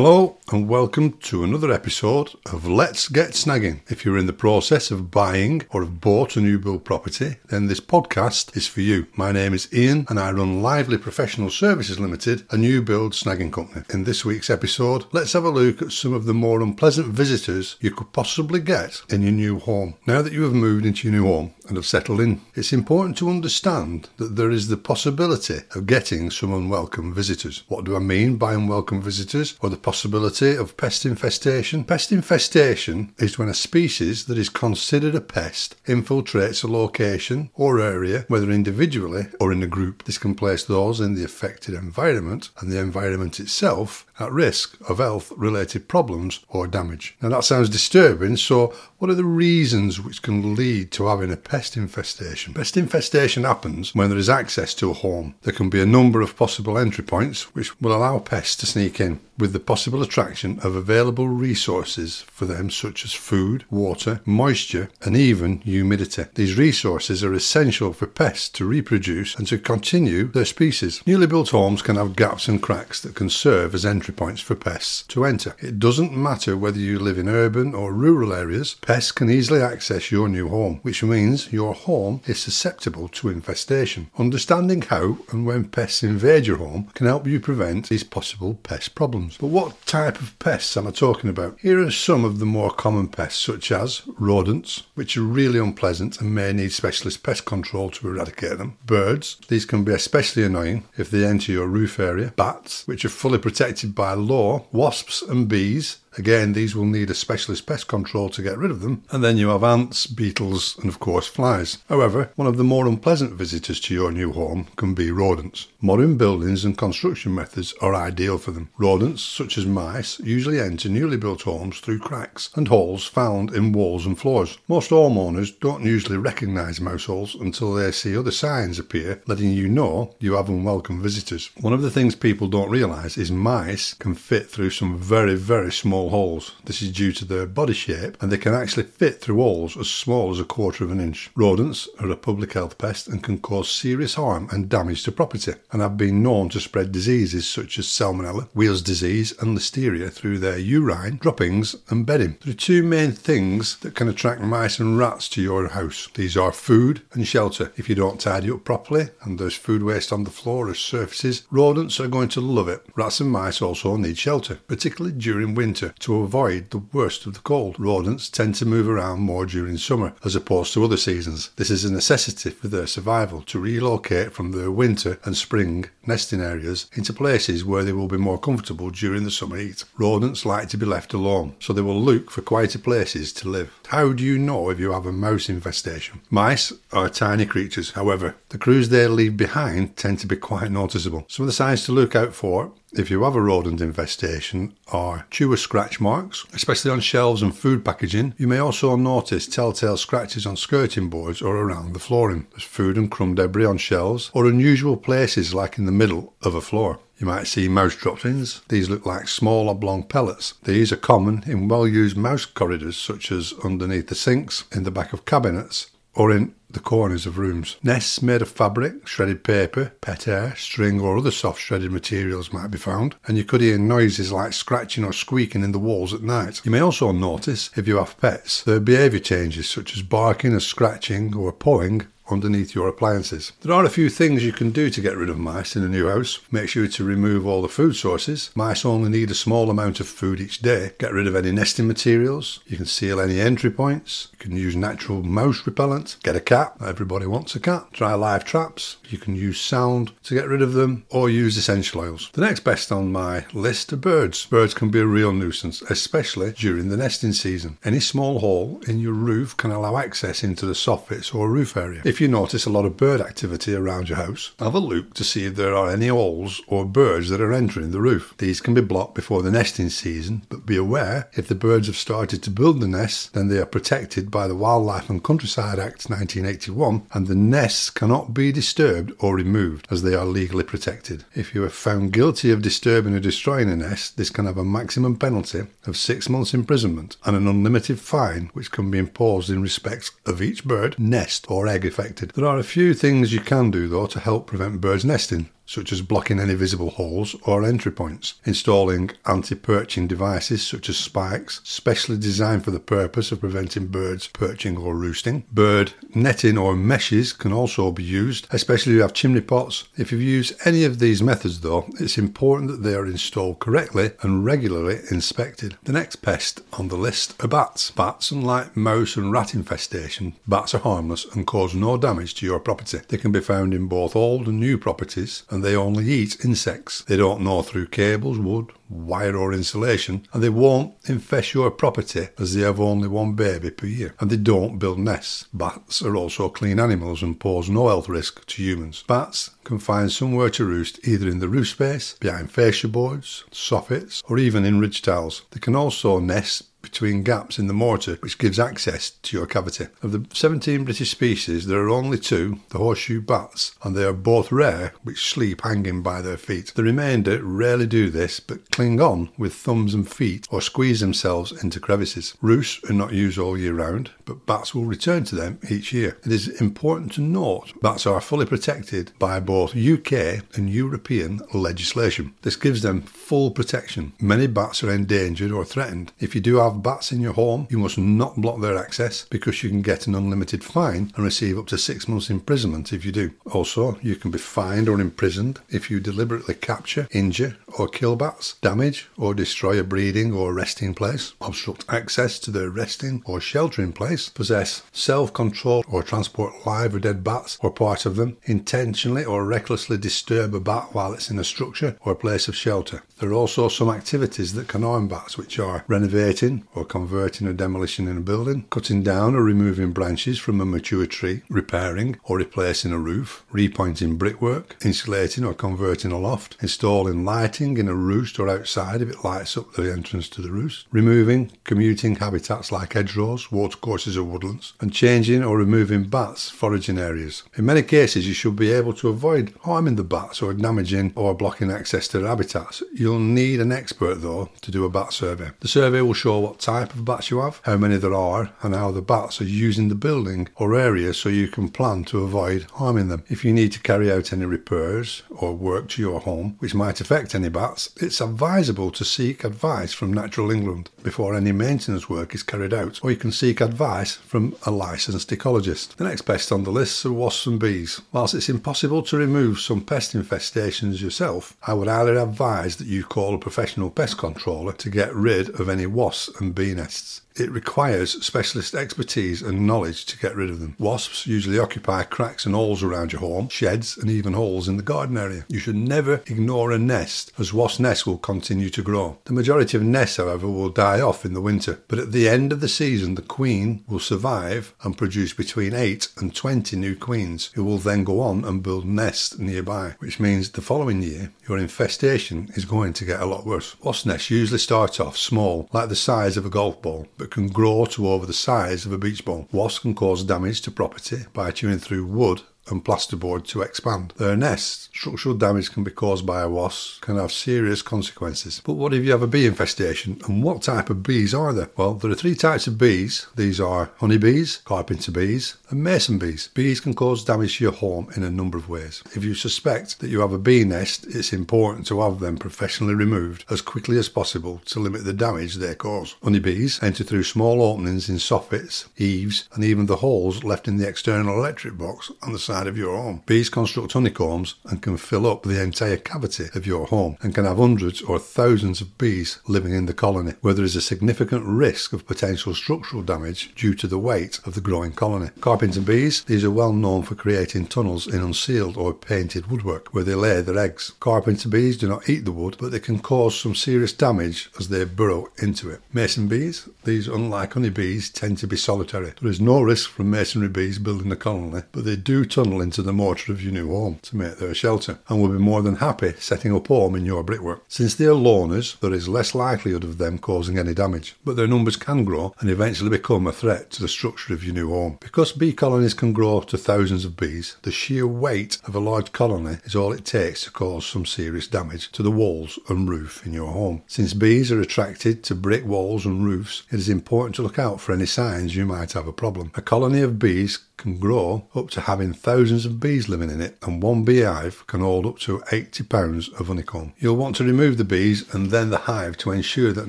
Hello, and welcome to another episode of Let's Get Snagging. If you're in the process of buying or have bought a new build property, then this podcast is for you. My name is Ian, and I run Lively Professional Services Limited, a new build snagging company. In this week's episode, let's have a look at some of the more unpleasant visitors you could possibly get in your new home. Now that you have moved into your new home and have settled in, it's important to understand that there is the possibility of getting some unwelcome visitors. What do I mean by unwelcome visitors? Or the possibility of pest infestation. Pest infestation is when a species that is considered a pest infiltrates a location or area, whether individually or in a group. This can place those in the affected environment and the environment itself at risk of health related problems or damage. Now that sounds disturbing, so what are the reasons which can lead to having a pest infestation? Pest infestation happens when there is access to a home. There can be a number of possible entry points which will allow pests to sneak in with the possible attraction of available resources for them such as food, water, moisture and even humidity. These resources are essential for pests to reproduce and to continue their species. Newly built homes can have gaps and cracks that can serve as entry points for pests to enter. It doesn't matter whether you live in urban or rural areas, pests can easily access your new home, which means your home is susceptible to infestation. Understanding how and when pests invade your home can help you prevent these possible pest problems. But what type of pests am I talking about? Here are some of the more common pests, such as rodents, which are really unpleasant and may need specialist pest control to eradicate them. Birds, these can be especially annoying if they enter your roof area. Bats, which are fully protected by law. Wasps and bees, Again, these will need a specialist pest control to get rid of them. And then you have ants, beetles, and of course flies. However, one of the more unpleasant visitors to your new home can be rodents. Modern buildings and construction methods are ideal for them. Rodents, such as mice, usually enter newly built homes through cracks and holes found in walls and floors. Most homeowners don't usually recognise mouse holes until they see other signs appear letting you know you have unwelcome visitors. One of the things people don't realise is mice can fit through some very, very small small holes. This is due to their body shape and they can actually fit through holes as small as a quarter of an inch. Rodents are a public health pest and can cause serious harm and damage to property and have been known to spread diseases such as salmonella, Weil's disease and listeria through their urine, droppings and bedding. There are two main things that can attract mice and rats to your house. These are food and shelter. If you don't tidy up properly and there's food waste on the floor or surfaces, rodents are going to love it. Rats and mice also need shelter, particularly during winter to avoid the worst of the cold. Rodents tend to move around more during summer as opposed to other seasons. This is a necessity for their survival to relocate from their winter and spring nesting areas into places where they will be more comfortable during the summer heat. Rodents like to be left alone, so they will look for quieter places to live. How do you know if you have a mouse infestation? Mice are tiny creatures, however, the crews they leave behind tend to be quite noticeable. Some of the signs to look out for if you have a rodent infestation are chewer scratch marks, especially on shelves and food packaging. You may also notice telltale scratches on skirting boards or around the flooring. There's food and crumb debris on shelves or unusual places like in the middle of a floor. You might see mouse droppings. These look like small oblong pellets. These are common in well used mouse corridors, such as underneath the sinks, in the back of cabinets, or in the corners of rooms. Nests made of fabric, shredded paper, pet hair, string, or other soft shredded materials might be found, and you could hear noises like scratching or squeaking in the walls at night. You may also notice, if you have pets, their behaviour changes such as barking or scratching or pawing underneath your appliances. There are a few things you can do to get rid of mice in a new house. Make sure to remove all the food sources. Mice only need a small amount of food each day. Get rid of any nesting materials. You can seal any entry points. You can use natural mouse repellent. Get a cat. Everybody wants a cat. Try live traps. You can use sound to get rid of them or use essential oils. The next best on my list are birds. Birds can be a real nuisance, especially during the nesting season. Any small hole in your roof can allow access into the soffits or roof area. If you notice a lot of bird activity around your house, have a look to see if there are any owls or birds that are entering the roof. These can be blocked before the nesting season, but be aware if the birds have started to build the nests, then they are protected by the Wildlife and Countryside Act 1981, and the nests cannot be disturbed or removed as they are legally protected. If you are found guilty of disturbing or destroying a nest, this can have a maximum penalty of six months imprisonment and an unlimited fine which can be imposed in respect of each bird, nest, or egg affected There are a few things you can do though to help prevent birds nesting such as blocking any visible holes or entry points, installing anti-perching devices such as spikes, specially designed for the purpose of preventing birds perching or roosting. Bird netting or meshes can also be used, especially if you have chimney pots. If you use any of these methods though, it's important that they are installed correctly and regularly inspected. The next pest on the list are bats. Bats, unlike mouse and rat infestation, bats are harmless and cause no damage to your property. They can be found in both old and new properties and they only eat insects. They don't gnaw through cables, wood, wire or insulation and they won't infest your property as they have only one baby per year and they don't build nests. Bats are also clean animals and pose no health risk to humans. Bats can find somewhere to roost either in the roof space, behind fascia boards, soffits or even in ridge tiles. They can also nest between gaps in the mortar, which gives access to your cavity. Of the 17 British species, there are only two, the horseshoe bats, and they are both rare, which sleep hanging by their feet. The remainder rarely do this, but cling on with thumbs and feet or squeeze themselves into crevices. Roosts are not used all year round, but bats will return to them each year. It is important to note bats are fully protected by both UK and European legislation. This gives them full protection. Many bats are endangered or threatened. If you do have have bats in your home, you must not block their access because you can get an unlimited fine and receive up to six months imprisonment if you do. Also, you can be fined or imprisoned if you deliberately capture, injure, or kill bats, damage or destroy a breeding or resting place, obstruct access to their resting or sheltering place, possess self control or transport live or dead bats or part of them, intentionally or recklessly disturb a bat while it's in a structure or a place of shelter. There are also some activities that can harm bats, which are renovating or converting a demolition in a building, cutting down or removing branches from a mature tree, repairing or replacing a roof, repointing brickwork, insulating or converting a loft, installing lighting in a roost or outside if it lights up the entrance to the roost, removing commuting habitats like hedgerows, watercourses or woodlands, and changing or removing bats' foraging areas. In many cases, you should be able to avoid harming the bats or damaging or blocking access to their habitats. You'll need an expert though to do a bat survey. The survey will show what type of bats you have, how many there are, and how the bats are using the building or area so you can plan to avoid harming them. If you need to carry out any repairs or work to your home which might affect any bats, it's advisable to seek advice from Natural England before any maintenance work is carried out, or you can seek advice from a licensed ecologist. The next pest on the list are wasps and bees. Whilst it's impossible to remove some pest infestations yourself, I would highly advise that you call a professional pest controller to get rid of any wasps and bee nests. It requires specialist expertise and knowledge to get rid of them. Wasps usually occupy cracks and holes around your home, sheds, and even holes in the garden area. You should never ignore a nest, as wasp nests will continue to grow. The majority of nests, however, will die off in the winter, but at the end of the season, the queen will survive and produce between 8 and 20 new queens, who will then go on and build nests nearby, which means the following year, your infestation is going to get a lot worse. Wasp nests usually start off small, like the size of a golf ball, but can grow to over the size of a beach ball. Wasps can cause damage to property by chewing through wood and plasterboard to expand. Their nests, structural damage can be caused by a wasp, can have serious consequences. But what if you have a bee infestation? And what type of bees are there? Well, there are three types of bees. These are honeybees, carpenter bees, and mason bees. Bees can cause damage to your home in a number of ways. If you suspect that you have a bee nest, it's important to have them professionally removed as quickly as possible to limit the damage they cause. Honeybees enter through small openings in soffits, eaves, and even the holes left in the external electric box on the side of your home. Bees construct honeycombs and can fill up the entire cavity of your home and can have hundreds or thousands of bees living in the colony, where there is a significant risk of potential structural damage due to the weight of the growing colony. Carpenter bees, these are well known for creating tunnels in unsealed or painted woodwork where they lay their eggs. Carpenter bees do not eat the wood, but they can cause some serious damage as they burrow into it. Mason bees, these unlike honeybees, tend to be solitary. There is no risk from masonry bees building a colony, but they do tunnel into the mortar of your new home to make their shelter and will be more than happy setting up home in your brickwork. Since they are loners, there is less likelihood of them causing any damage, but their numbers can grow and eventually become a threat to the structure of your new home. Because bee colonies can grow to thousands of bees, the sheer weight of a large colony is all it takes to cause some serious damage to the walls and roof in your home. Since bees are attracted to brick walls and roofs, it is important to look out for any signs you might have a problem. A colony of bees can grow up to having thousands of bees living in it, and one beehive can hold up to 80 pounds of honeycomb. You'll want to remove the bees and then the hive to ensure that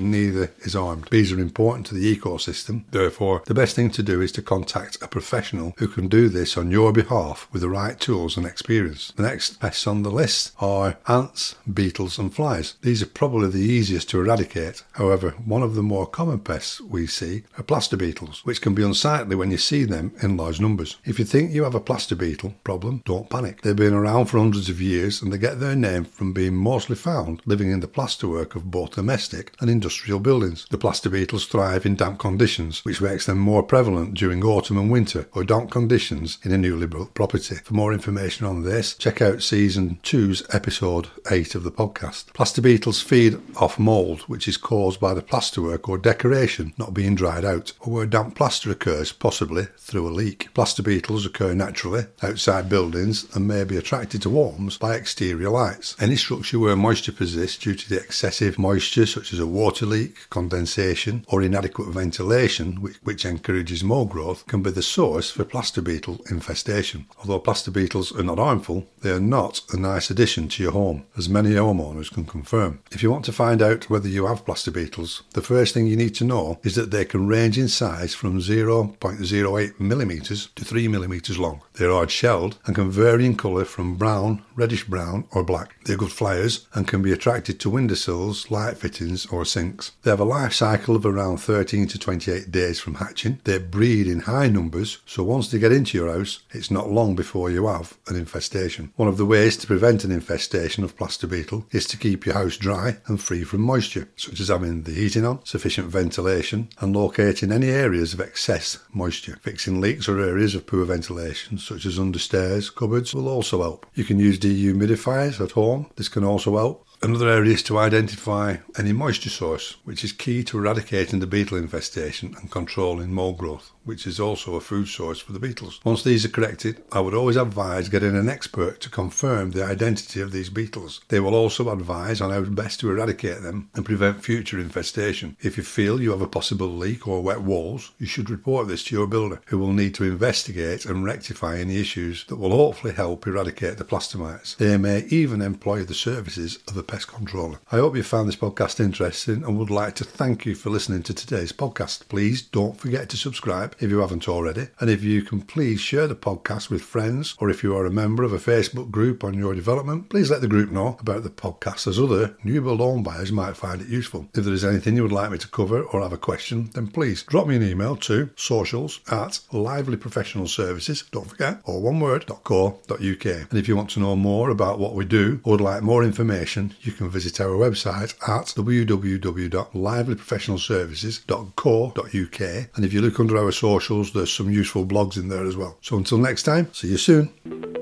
neither is harmed. Bees are important to the ecosystem, therefore, the best thing to do is to contact a professional who can do this on your behalf with the right tools and experience. The next pests on the list are ants, beetles, and flies. These are probably the easiest to eradicate. However, one of the more common pests we see are plaster beetles, which can be unsightly when you see them in large numbers. If you think you have a plaster beetle problem, don't panic. They've been around for hundreds of years and they get their name from being mostly found living in the plasterwork of both domestic and industrial buildings. The plaster beetles thrive in damp conditions, which makes them more prevalent during autumn and winter or damp conditions in a newly built property. For more information on this, check out season 2's episode 8 of the podcast. Plaster beetles feed off mould, which is caused by the plasterwork or decoration not being dried out, or where damp plaster occurs, possibly through a leak. Plaster beetles occur naturally outside buildings and may be attracted to warms by exterior lights. Any structure where moisture persists due to the excessive moisture, such as a water leak, condensation, or inadequate ventilation, which, which encourages more growth, can be the source for plaster beetle infestation. Although plaster beetles are not harmful, they are not a nice addition to your home, as many homeowners can confirm. If you want to find out whether you have plaster beetles, the first thing you need to know is that they can range in size from 0.08 millimeters to 3 millimeters long. They are hard shelled and can vary in colour from brown, reddish brown, or black. They're good flyers and can be attracted to windowsills, light fittings, or sinks. They have a life cycle of around 13 to 28 days from hatching. They breed in high numbers, so once they get into your house, it's not long before you have an infestation. One of the ways to prevent an infestation of plaster beetle is to keep your house dry and free from moisture, such as having the heating on, sufficient ventilation, and locating any areas of excess moisture. Fixing leaks or areas of poor ventilation, such as under stairs, cupboards, will also help. You can use dehumidifiers at home. This can also help. Another area is to identify any moisture source, which is key to eradicating the beetle infestation and controlling mold growth, which is also a food source for the beetles. Once these are corrected, I would always advise getting an expert to confirm the identity of these beetles. They will also advise on how best to eradicate them and prevent future infestation. If you feel you have a possible leak or wet walls, you should report this to your builder, who will need to investigate and rectify any issues that will hopefully help eradicate the plaster mites. They may even employ the services of a pest controller. I hope you found this podcast interesting and would like to thank you for listening to today's podcast. Please don't forget to subscribe if you haven't already. And if you can please share the podcast with friends or if you are a member of a Facebook group on your development, please let the group know about the podcast as other new build home buyers might find it useful. If there is anything you would like me to cover or have a question, then please drop me an email to socials at livelyprofessionalservices, don't forget, or one word, .co.uk. And if you want to know more about what we do or would like more information, you can visit our website at www.livelyprofessionalservices.co.uk. And if you look under our socials, there's some useful blogs in there as well. So until next time, see you soon.